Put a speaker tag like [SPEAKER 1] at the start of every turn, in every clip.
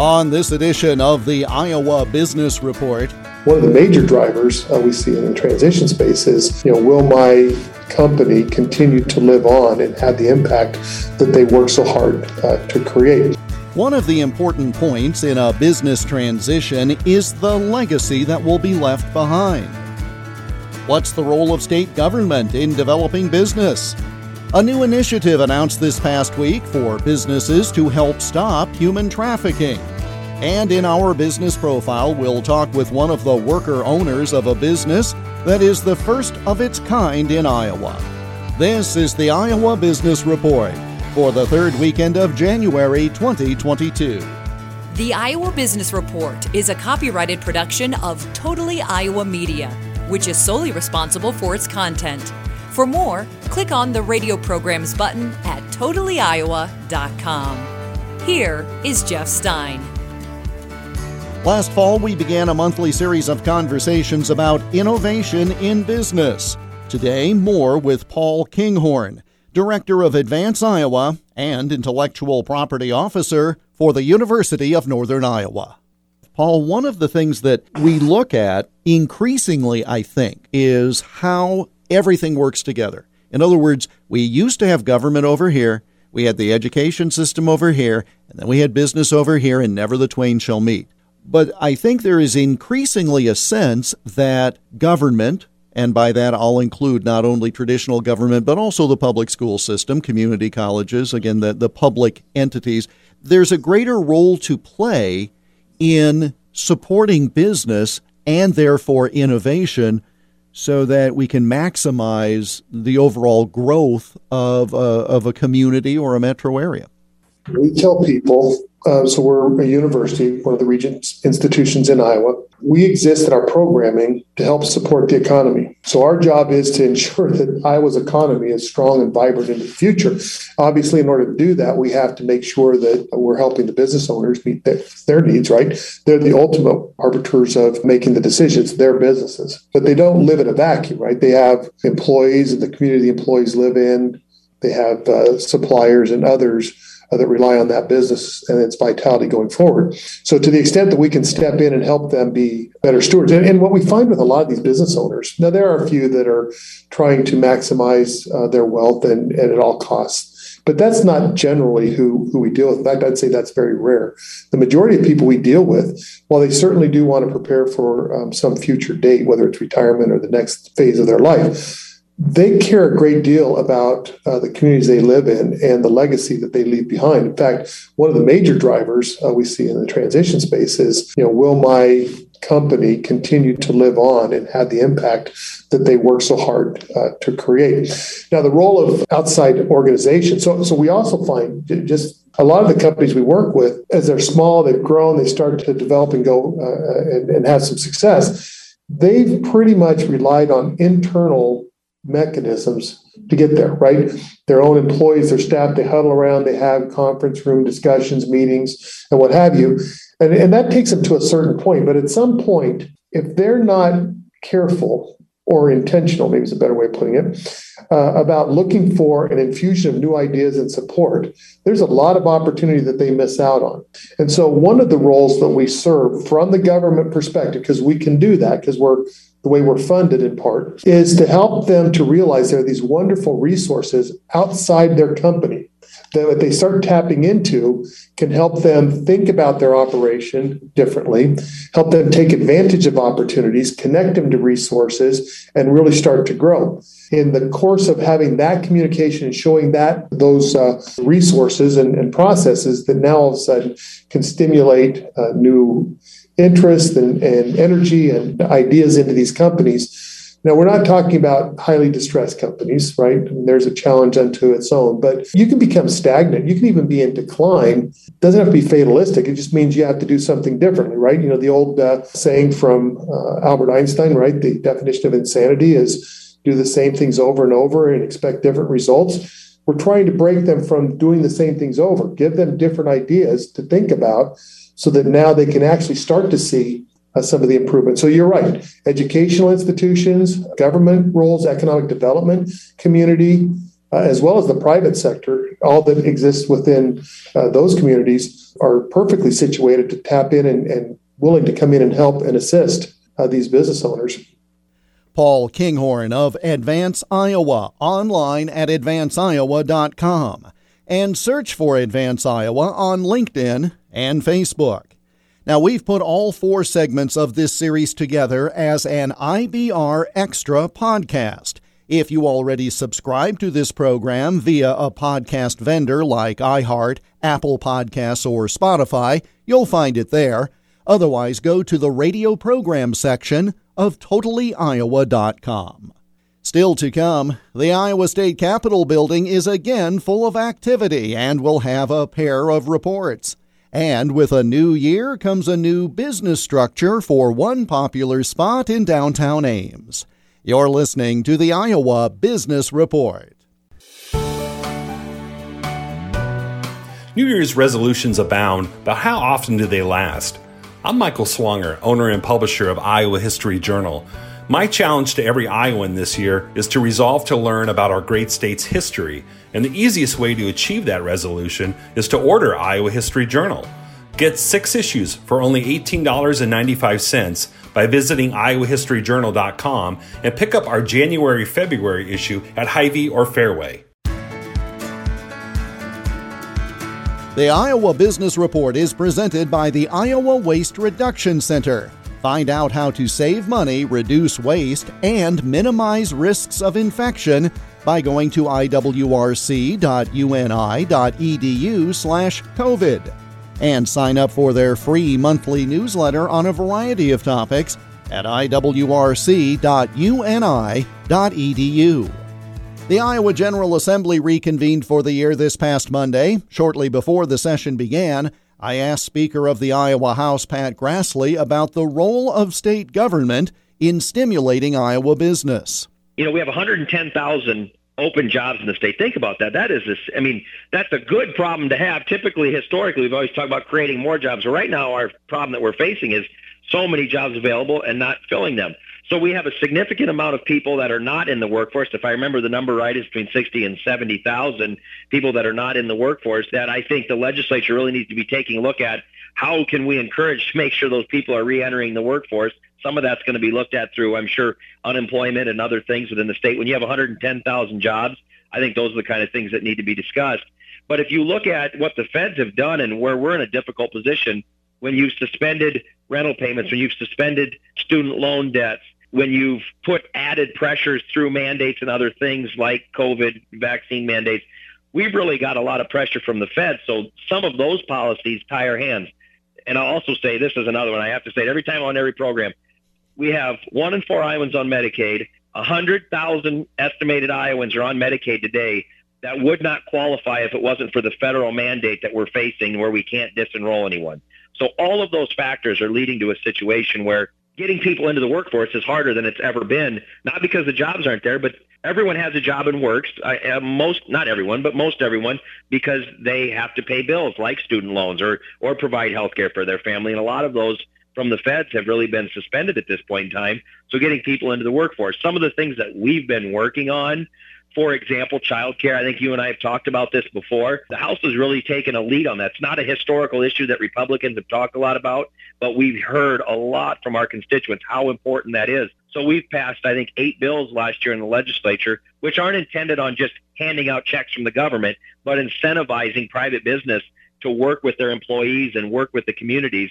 [SPEAKER 1] On this edition of the Iowa Business Report,
[SPEAKER 2] one of the major drivers uh, we see in the transition space is, you know, will my company continue to live on and have the impact that they work so hard uh, to create?
[SPEAKER 1] One of the important points in a business transition is the legacy that will be left behind. What's the role of state government in developing business? A new initiative announced this past week for businesses to help stop human trafficking. And in our business profile, we'll talk with one of the worker owners of a business that is the first of its kind in Iowa. This is the Iowa Business Report for the third weekend of January 2022.
[SPEAKER 3] The Iowa Business Report is a copyrighted production of Totally Iowa Media, which is solely responsible for its content. For more, click on the radio programs button at totallyiowa.com. Here is Jeff Stein.
[SPEAKER 1] Last fall, we began a monthly series of conversations about innovation in business. Today, more with Paul Kinghorn, Director of Advance Iowa and Intellectual Property Officer for the University of Northern Iowa. Paul, one of the things that we look at increasingly, I think, is how everything works together. In other words, we used to have government over here, we had the education system over here, and then we had business over here, and never the twain shall meet. But I think there is increasingly a sense that government, and by that I'll include not only traditional government, but also the public school system, community colleges, again, the, the public entities, there's a greater role to play in supporting business and therefore innovation so that we can maximize the overall growth of a, of a community or a metro area?
[SPEAKER 2] We tell people uh, so we're a university, one of the regents institutions in Iowa. We exist in our programming to help support the economy. So our job is to ensure that Iowa's economy is strong and vibrant into the future. Obviously, in order to do that, we have to make sure that we're helping the business owners meet their, their needs. Right? They're the ultimate arbiters of making the decisions. Their businesses, but they don't live in a vacuum. Right? They have employees and the community employees live in. They have uh, suppliers and others uh, that rely on that business and its vitality going forward. So, to the extent that we can step in and help them be better stewards, and, and what we find with a lot of these business owners, now there are a few that are trying to maximize uh, their wealth and, and at all costs. But that's not generally who, who we deal with. In fact, I'd say that's very rare. The majority of people we deal with, while they certainly do want to prepare for um, some future date, whether it's retirement or the next phase of their life, they care a great deal about uh, the communities they live in and the legacy that they leave behind. In fact, one of the major drivers uh, we see in the transition space is, you know, will my company continue to live on and have the impact that they work so hard uh, to create. Now, the role of outside organizations. So, so we also find just a lot of the companies we work with, as they're small, they've grown, they start to develop and go uh, and, and have some success. They've pretty much relied on internal mechanisms to get there, right? Their own employees, their staff, they huddle around, they have conference room discussions, meetings, and what have you. And, and that takes them to a certain point. But at some point, if they're not careful or intentional, maybe is a better way of putting it, uh, about looking for an infusion of new ideas and support, there's a lot of opportunity that they miss out on. And so, one of the roles that we serve from the government perspective, because we can do that, because we're the way we're funded in part, is to help them to realize there are these wonderful resources outside their company that they start tapping into can help them think about their operation differently, help them take advantage of opportunities, connect them to resources, and really start to grow. In the course of having that communication and showing that those uh, resources and, and, processes that now all of a sudden can stimulate uh, new interest and, and energy and ideas into these companies. Now, we're not talking about highly distressed companies, right? And there's a challenge unto its own, but you can become stagnant. You can even be in decline. It doesn't have to be fatalistic. It just means you have to do something differently, right? You know, the old uh, saying from uh, Albert Einstein, right? The definition of insanity is do the same things over and over and expect different results. We're trying to break them from doing the same things over, give them different ideas to think about so that now they can actually start to see uh, some of the improvements. So you're right. Educational institutions, government roles, economic development, community, uh, as well as the private sector, all that exists within uh, those communities are perfectly situated to tap in and, and willing to come in and help and assist uh, these business owners.
[SPEAKER 1] Paul Kinghorn of Advance Iowa, online at advanceiowa.com, and search for Advance Iowa on LinkedIn and Facebook. Now, we've put all four segments of this series together as an IBR Extra podcast. If you already subscribe to this program via a podcast vendor like iHeart, Apple Podcasts, or Spotify, you'll find it there. Otherwise, go to the radio program section of totallyiowa.com. Still to come, the Iowa State Capitol building is again full of activity and will have a pair of reports. And with a new year comes a new business structure for one popular spot in downtown Ames. You're listening to the Iowa Business Report.
[SPEAKER 4] New Year's resolutions abound, but how often do they last? I'm Michael Swanger, owner and publisher of Iowa History Journal. My challenge to every Iowan this year is to resolve to learn about our great state's history, and the easiest way to achieve that resolution is to order Iowa History Journal. Get six issues for only $18.95 by visiting iowahistoryjournal.com and pick up our January February issue at Hy-Vee or Fairway.
[SPEAKER 1] The Iowa Business Report is presented by the Iowa Waste Reduction Center. Find out how to save money, reduce waste, and minimize risks of infection by going to iwrc.uni.edu/covid and sign up for their free monthly newsletter on a variety of topics at iwrc.uni.edu. The Iowa General Assembly reconvened for the year this past Monday. Shortly before the session began, I asked Speaker of the Iowa House Pat Grassley about the role of state government in stimulating Iowa business.
[SPEAKER 5] You know, we have 110,000 open jobs in the state. Think about that. That is this. I mean, that's a good problem to have. Typically, historically, we've always talked about creating more jobs. Right now, our problem that we're facing is so many jobs available and not filling them. So we have a significant amount of people that are not in the workforce. If I remember the number right, it's between 60 and 70,000 people that are not in the workforce that I think the legislature really needs to be taking a look at. How can we encourage to make sure those people are reentering the workforce? Some of that's going to be looked at through, I'm sure, unemployment and other things within the state. When you have 110,000 jobs, I think those are the kind of things that need to be discussed. But if you look at what the feds have done and where we're in a difficult position, when you've suspended rental payments, when you've suspended student loan debts, when you've put added pressures through mandates and other things like COVID vaccine mandates, we've really got a lot of pressure from the Fed. So some of those policies tie our hands. And I'll also say this is another one. I have to say it every time on every program we have one in four Iowans on Medicaid. 100,000 estimated Iowans are on Medicaid today that would not qualify if it wasn't for the federal mandate that we're facing where we can't disenroll anyone. So all of those factors are leading to a situation where getting people into the workforce is harder than it's ever been, not because the jobs aren't there, but everyone has a job and works. I, uh, most, not everyone, but most everyone, because they have to pay bills like student loans or, or provide health care for their family. And a lot of those from the feds have really been suspended at this point in time. So getting people into the workforce. Some of the things that we've been working on, for example, childcare. I think you and I have talked about this before. The House has really taken a lead on that. It's not a historical issue that Republicans have talked a lot about, but we've heard a lot from our constituents how important that is. So we've passed, I think, eight bills last year in the legislature, which aren't intended on just handing out checks from the government, but incentivizing private business to work with their employees and work with the communities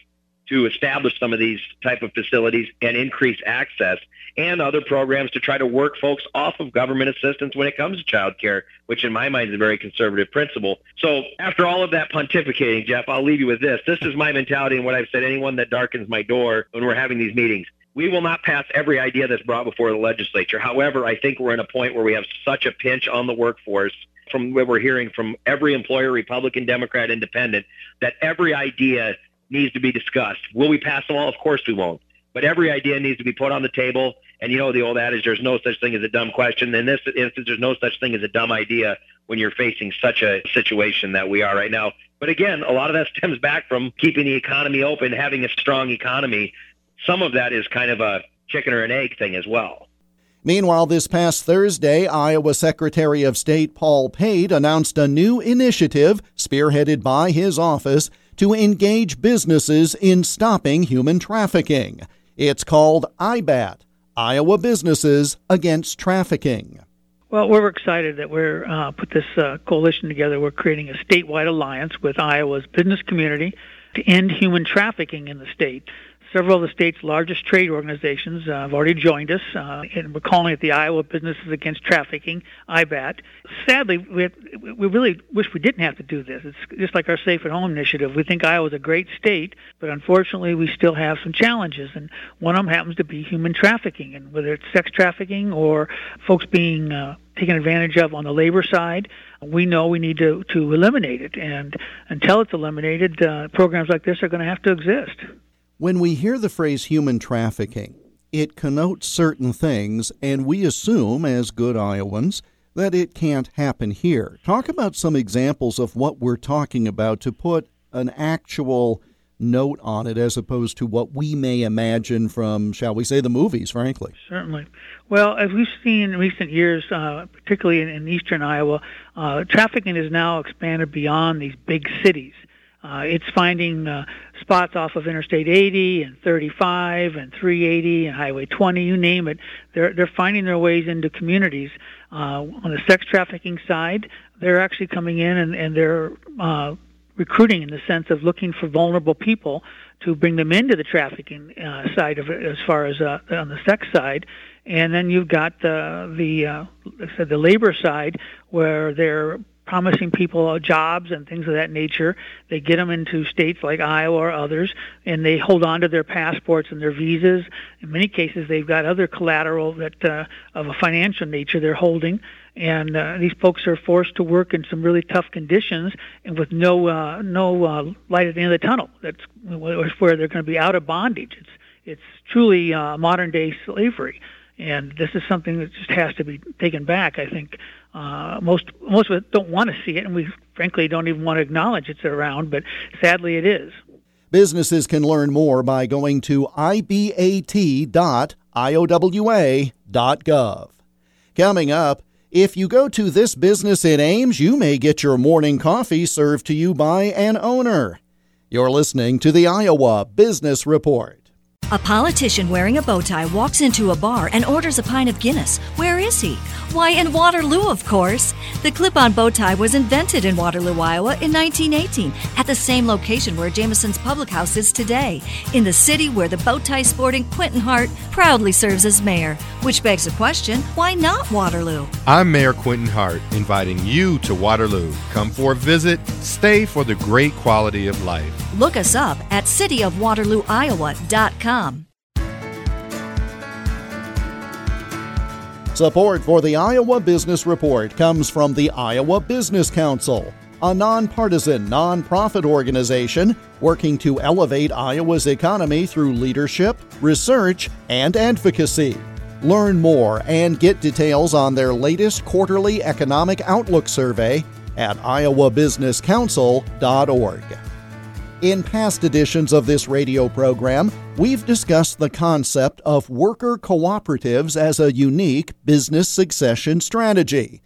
[SPEAKER 5] to establish some of these type of facilities and increase access and other programs to try to work folks off of government assistance when it comes to child care, which in my mind is a very conservative principle. So after all of that pontificating, Jeff, I'll leave you with this. This is my mentality and what I've said anyone that darkens my door when we're having these meetings. We will not pass every idea that's brought before the legislature. However, I think we're in a point where we have such a pinch on the workforce from what we're hearing from every employer, Republican, Democrat, Independent, that every idea needs to be discussed. Will we pass them all? Of course we won't. But every idea needs to be put on the table. And you know the old adage, there's no such thing as a dumb question. In this instance, there's no such thing as a dumb idea when you're facing such a situation that we are right now. But again, a lot of that stems back from keeping the economy open, having a strong economy. Some of that is kind of a chicken or an egg thing as well.
[SPEAKER 1] Meanwhile, this past Thursday, Iowa Secretary of State Paul Pate announced a new initiative spearheaded by his office to engage businesses in stopping human trafficking. It's called IBAT, Iowa Businesses Against Trafficking.
[SPEAKER 6] Well, we're excited that we're uh, put this uh, coalition together. We're creating a statewide alliance with Iowa's business community to end human trafficking in the state. Several of the state's largest trade organizations uh, have already joined us, uh, and we're calling it the Iowa Businesses Against Trafficking, IBAT. Sadly, we, have, we really wish we didn't have to do this. It's just like our Safe at Home initiative. We think Iowa's a great state, but unfortunately, we still have some challenges, and one of them happens to be human trafficking, and whether it's sex trafficking or folks being uh, taken advantage of on the labor side. We know we need to, to eliminate it, and until it's eliminated, uh, programs like this are going to have to exist.
[SPEAKER 1] When we hear the phrase human trafficking, it connotes certain things, and we assume, as good Iowans, that it can't happen here. Talk about some examples of what we're talking about to put an actual note on it as opposed to what we may imagine from, shall we say, the movies, frankly.
[SPEAKER 6] Certainly. Well, as we've seen in recent years, uh, particularly in, in, eastern Iowa, uh, trafficking has now expanded beyond these big cities. Uh, it's finding uh, spots off of Interstate 80 and 35 and 380 and Highway 20, you name it. They're they're finding their ways into communities. Uh, on the sex trafficking side, they're actually coming in and, and they're uh, recruiting in the sense of looking for vulnerable people to bring them into the trafficking uh, side of it, as far as uh, on the sex side. And then you've got the the uh, the labor side where they're promising people jobs and things of that nature. They get them into states like Iowa or others, and they hold on to their passports and their visas. In many cases, they've got other collateral that uh, of a financial nature they're holding, and uh, these folks are forced to work in some really tough conditions and with no uh, no uh, light at the end of the tunnel. That's where they're going to be out of bondage. It's it's truly uh, modern day slavery, and this is something that just has to be taken back. I think uh, most most of us don't want to see it, and we frankly don't even want to acknowledge it's around. But sadly, it is.
[SPEAKER 1] Businesses can learn more by going to ibat.iowa.gov. Coming up, if you go to this business in Ames, you may get your morning coffee served to you by an owner. You're listening to the Iowa Business Report.
[SPEAKER 7] A politician wearing a bow tie walks into a bar and orders a pint of Guinness. Where is he? Why, in Waterloo, of course. The clip on bow tie was invented in Waterloo, Iowa in 1918, at the same location where Jameson's Public House is today, in the city where the bow tie sporting Quentin Hart proudly serves as mayor. Which begs the question why not Waterloo?
[SPEAKER 8] I'm Mayor Quentin Hart, inviting you to Waterloo. Come for a visit, stay for the great quality of life.
[SPEAKER 7] Look us up at cityofwaterlooiowa.com.
[SPEAKER 1] Support for the Iowa Business Report comes from the Iowa Business Council, a nonpartisan nonprofit organization working to elevate Iowa's economy through leadership, research, and advocacy. Learn more and get details on their latest quarterly economic outlook survey at iowabusinesscouncil.org. In past editions of this radio program, we've discussed the concept of worker cooperatives as a unique business succession strategy.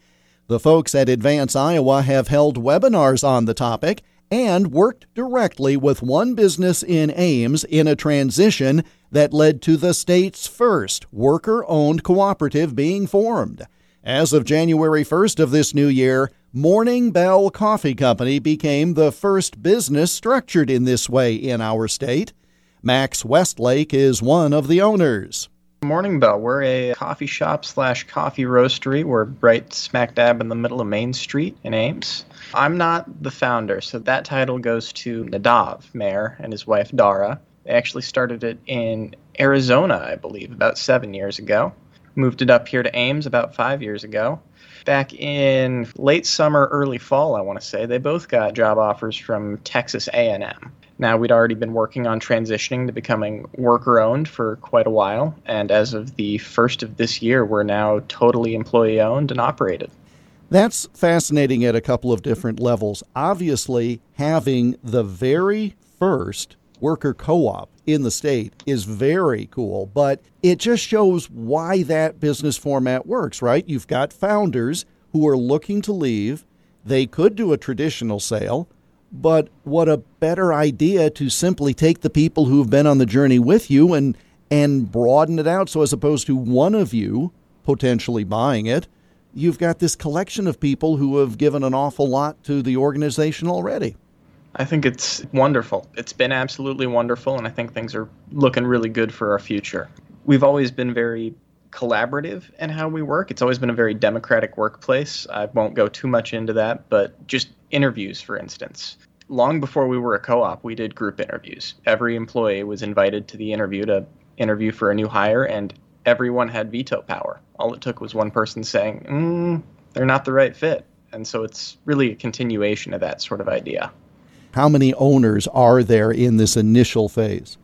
[SPEAKER 1] The folks at Advance Iowa have held webinars on the topic and worked directly with one business in Ames in a transition that led to the state's first worker owned cooperative being formed. As of January 1st of this new year, Morning Bell Coffee Company became the first business structured in this way in our state. Max Westlake is one of the owners.
[SPEAKER 9] Morning Bell. We're a coffee shop slash coffee roastery. We're right smack dab in the middle of Main Street in Ames. I'm not the founder, so that title goes to Nadav, mayor, and his wife Dara. They actually started it in Arizona, I believe, about seven years ago. Moved it up here to Ames about five years ago back in late summer, early fall, I want to say. They both got job offers from Texas A&M. Now we'd already been working on transitioning to becoming worker owned for quite a while, and as of the first of this year, we're now totally employee owned and operated.
[SPEAKER 1] That's fascinating at a couple of different levels. Obviously, having the very first worker co op in the state is very cool, but it just shows why that business format works, right? You've got founders who are looking to leave. They could do a traditional sale, but what a better idea to simply take the people who've been on the journey with you and and broaden it out so as opposed to one of you potentially buying it, you've got this collection of people who have given an awful lot to the organization already.
[SPEAKER 9] I think it's wonderful. It's been absolutely wonderful, and I think things are looking really good for our future. We've always been very collaborative in how we work. It's always been a very democratic workplace. I won't go too much into that, but just interviews, for instance. Long before we were a co op, we did group interviews. Every employee was invited to the interview to interview for a new hire, and everyone had veto power. All it took was one person saying, mm, they're not the right fit. And so it's really a continuation of that sort of idea.
[SPEAKER 1] How many owners are there in this initial phase?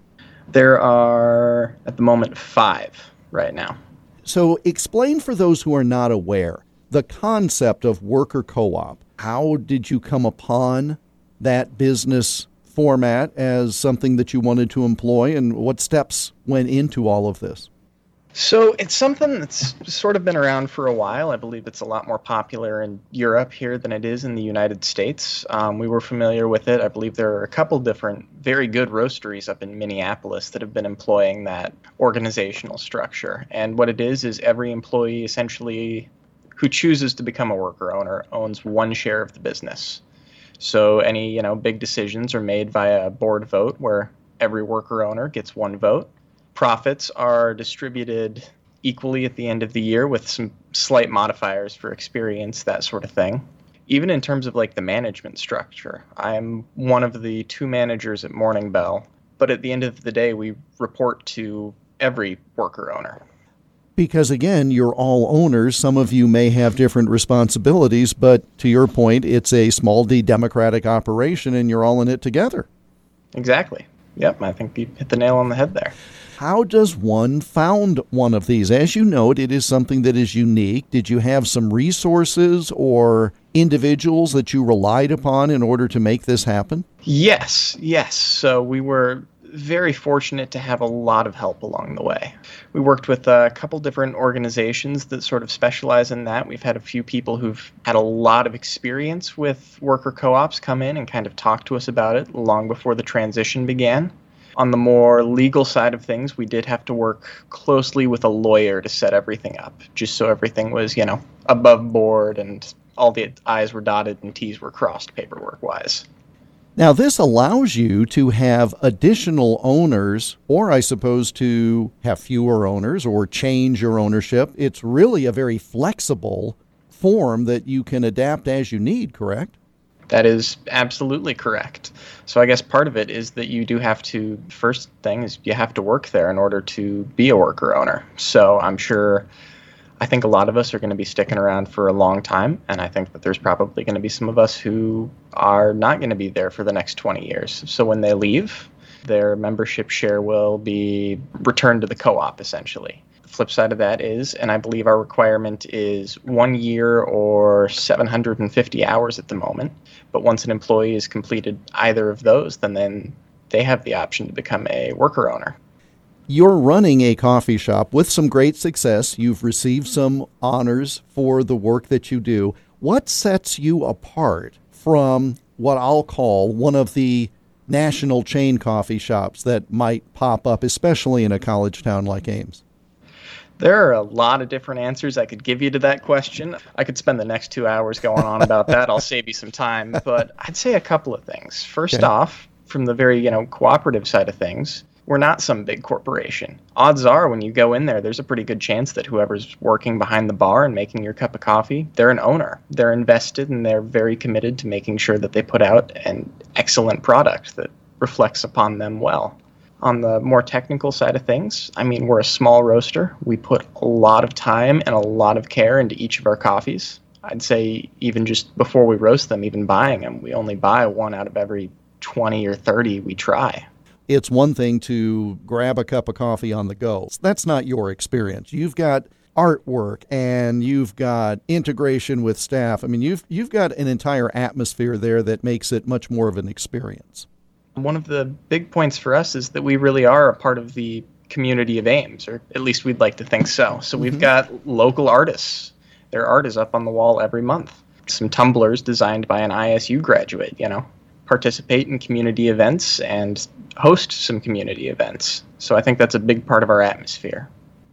[SPEAKER 9] There are, at the moment, five right now.
[SPEAKER 1] So, explain for those who are not aware the concept of worker co op. How did you come upon that business format as something that you wanted to employ, and what steps went into all of this?
[SPEAKER 9] So it's something that's sort of been around for a while. I believe it's a lot more popular in Europe here than it is in the United States. Um, we were familiar with it. I believe there are a couple different very good roasteries up in Minneapolis that have been employing that organizational structure. And what it is is every employee essentially who chooses to become a worker owner owns one share of the business. So any you know big decisions are made via a board vote where every worker owner gets one vote profits are distributed equally at the end of the year with some slight modifiers for experience, that sort of thing. Even in terms of like the management structure, I'm one of the two managers at Morning Bell, but at the end of the day, we report to every worker owner.
[SPEAKER 1] Because again, you're all owners. Some of you may have different responsibilities, but to your point, it's a small d democratic operation and you're all in it together.
[SPEAKER 9] Exactly. Yep, I think you hit the nail on the head there.
[SPEAKER 1] How does one found one of these? As you note, it is something that is unique. Did you have some resources or individuals that you relied upon in order to make this happen?
[SPEAKER 9] Yes, yes. So we were very fortunate to have a lot of help along the way. We worked with a couple different organizations that sort of specialize in that. We've had a few people who've had a lot of experience with worker co ops come in and kind of talk to us about it long before the transition began. On the more legal side of things, we did have to work closely with a lawyer to set everything up, just so everything was, you know, above board and all the I's were dotted and T's were crossed paperwork wise.
[SPEAKER 1] Now, this allows you to have additional owners, or I suppose to have fewer owners or change your ownership. It's really a very flexible form that you can adapt as you need, correct?
[SPEAKER 9] That is absolutely correct. So I guess part of it is that you do have to first thing is you have to work there in order to be a worker owner. So I'm sure I think a lot of us are going to be sticking around for a long time and I think that there's probably going to be some of us who are not going to be there for the next 20 years. So when they leave, their membership share will be returned to the co-op essentially The flip side of that is, and I believe our requirement is one year or 750 hours at the moment. But once an employee has completed either of those, then then they have the option to become a worker owner.
[SPEAKER 1] You're running a coffee shop with some great success. You've received some honors for the work that you do. What sets you apart from what I'll call one of the national chain coffee shops that might pop up, especially in a college town like Ames?
[SPEAKER 9] There are a lot of different answers I could give you to that question. I could spend the next two hours going on about that. I'll save you some time, but I'd say a couple of things. First okay. off, from the very you know cooperative side of things, we're not some big corporation. Odds are, when you go in there, there's a pretty good chance that whoever's working behind the bar and making your cup of coffee, they're an owner. They're invested and they're very committed to making sure that they put out an excellent product that reflects upon them well on the more technical side of things, I mean, we're a small roaster. We put a lot of time and a lot of care into each of our coffees. I'd say even just before we roast them, even buying them, we only buy one out of every 20 or 30 we try.
[SPEAKER 1] It's one thing to grab a cup of coffee on the go. That's not your experience. You've got artwork and you've got integration with staff. I mean, you've you've got an entire atmosphere there that makes it much more of an experience.
[SPEAKER 9] One of the big points for us is that we really are a part of the community of Ames, or at least we'd like to think so. So we've mm-hmm. got local artists. Their art is up on the wall every month. Some tumblers designed by an ISU graduate, you know, participate in community events and host some community events. So I think that's a big part of our atmosphere.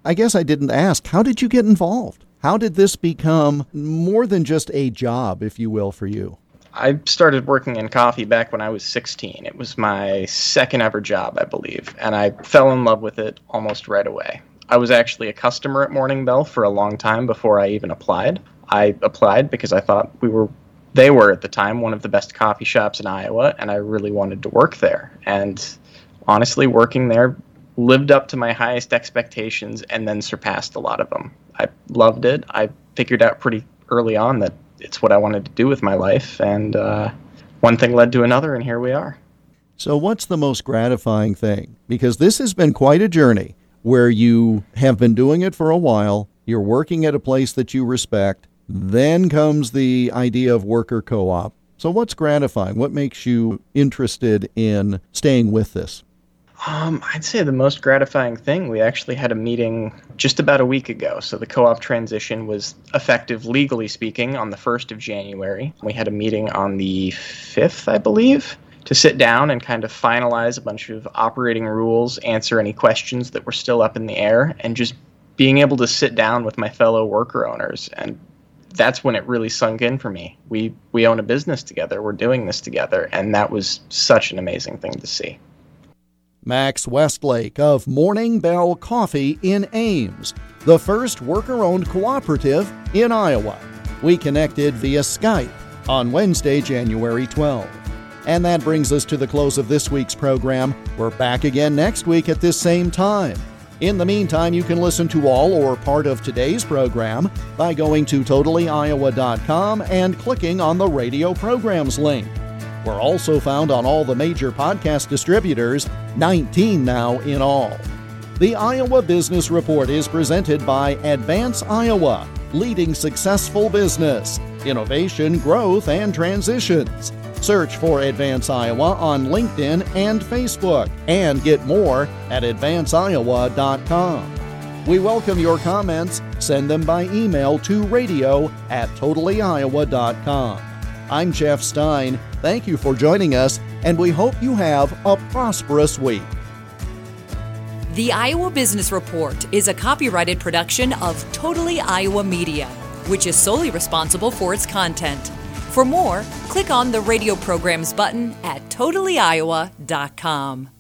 [SPEAKER 1] I guess I didn't ask. How did you get involved? How did this become more than just a job, if you will, for you?
[SPEAKER 9] I started working in coffee back when I was 16. It was my second ever job, I believe, and I fell in love with it almost right away. I was actually a customer at Morning Bell for a long time before I even applied. I applied because I thought we were they were at the time one of the best coffee shops in Iowa and I really wanted to work there. And honestly, working there lived up to my highest expectations and then surpassed a lot of them. I loved it. I figured out pretty early on that it's what I wanted to do with my life, and uh, one thing led to another, and here we are.
[SPEAKER 1] So, what's the most gratifying thing? Because this has been quite a journey where you have been doing it for a while, you're working at a place that you respect, then comes the idea of worker co op. So, what's gratifying? What makes you interested in staying with this?
[SPEAKER 9] Um, I'd say the most gratifying thing, we actually had a meeting just about a week ago. So the co op transition was effective, legally speaking, on the 1st of January. We had a meeting on the 5th, I believe, to sit down and kind of finalize a bunch of operating rules, answer any questions that were still up in the air, and just being able to sit down with my fellow worker owners and that's when it really sunk in for me. We we own a business together. We're doing this together, and that was such an amazing thing to see.
[SPEAKER 1] Max Westlake of Morning Bell Coffee in Ames, the first worker owned cooperative in Iowa. We connected via Skype on Wednesday, January 12. And that brings us to the close of this week's program. We're back again next week at this same time. In the meantime, you can listen to all or part of today's program by going to totallyiowa.com and clicking on the radio programs link. We're also found on all the major podcast distributors, 19 now in all. The Iowa Business Report is presented by Advance Iowa, leading successful business, innovation, growth, and transitions. Search for Advance Iowa on LinkedIn and Facebook and get more at advanceiowa.com. We welcome your comments. Send them by email to radio at totallyiowa.com. I'm Jeff Stein. Thank you for joining us, and we hope you have a prosperous week.
[SPEAKER 3] The Iowa Business Report is a copyrighted production of Totally Iowa Media, which is solely responsible for its content. For more, click on the radio programs button at totallyiowa.com.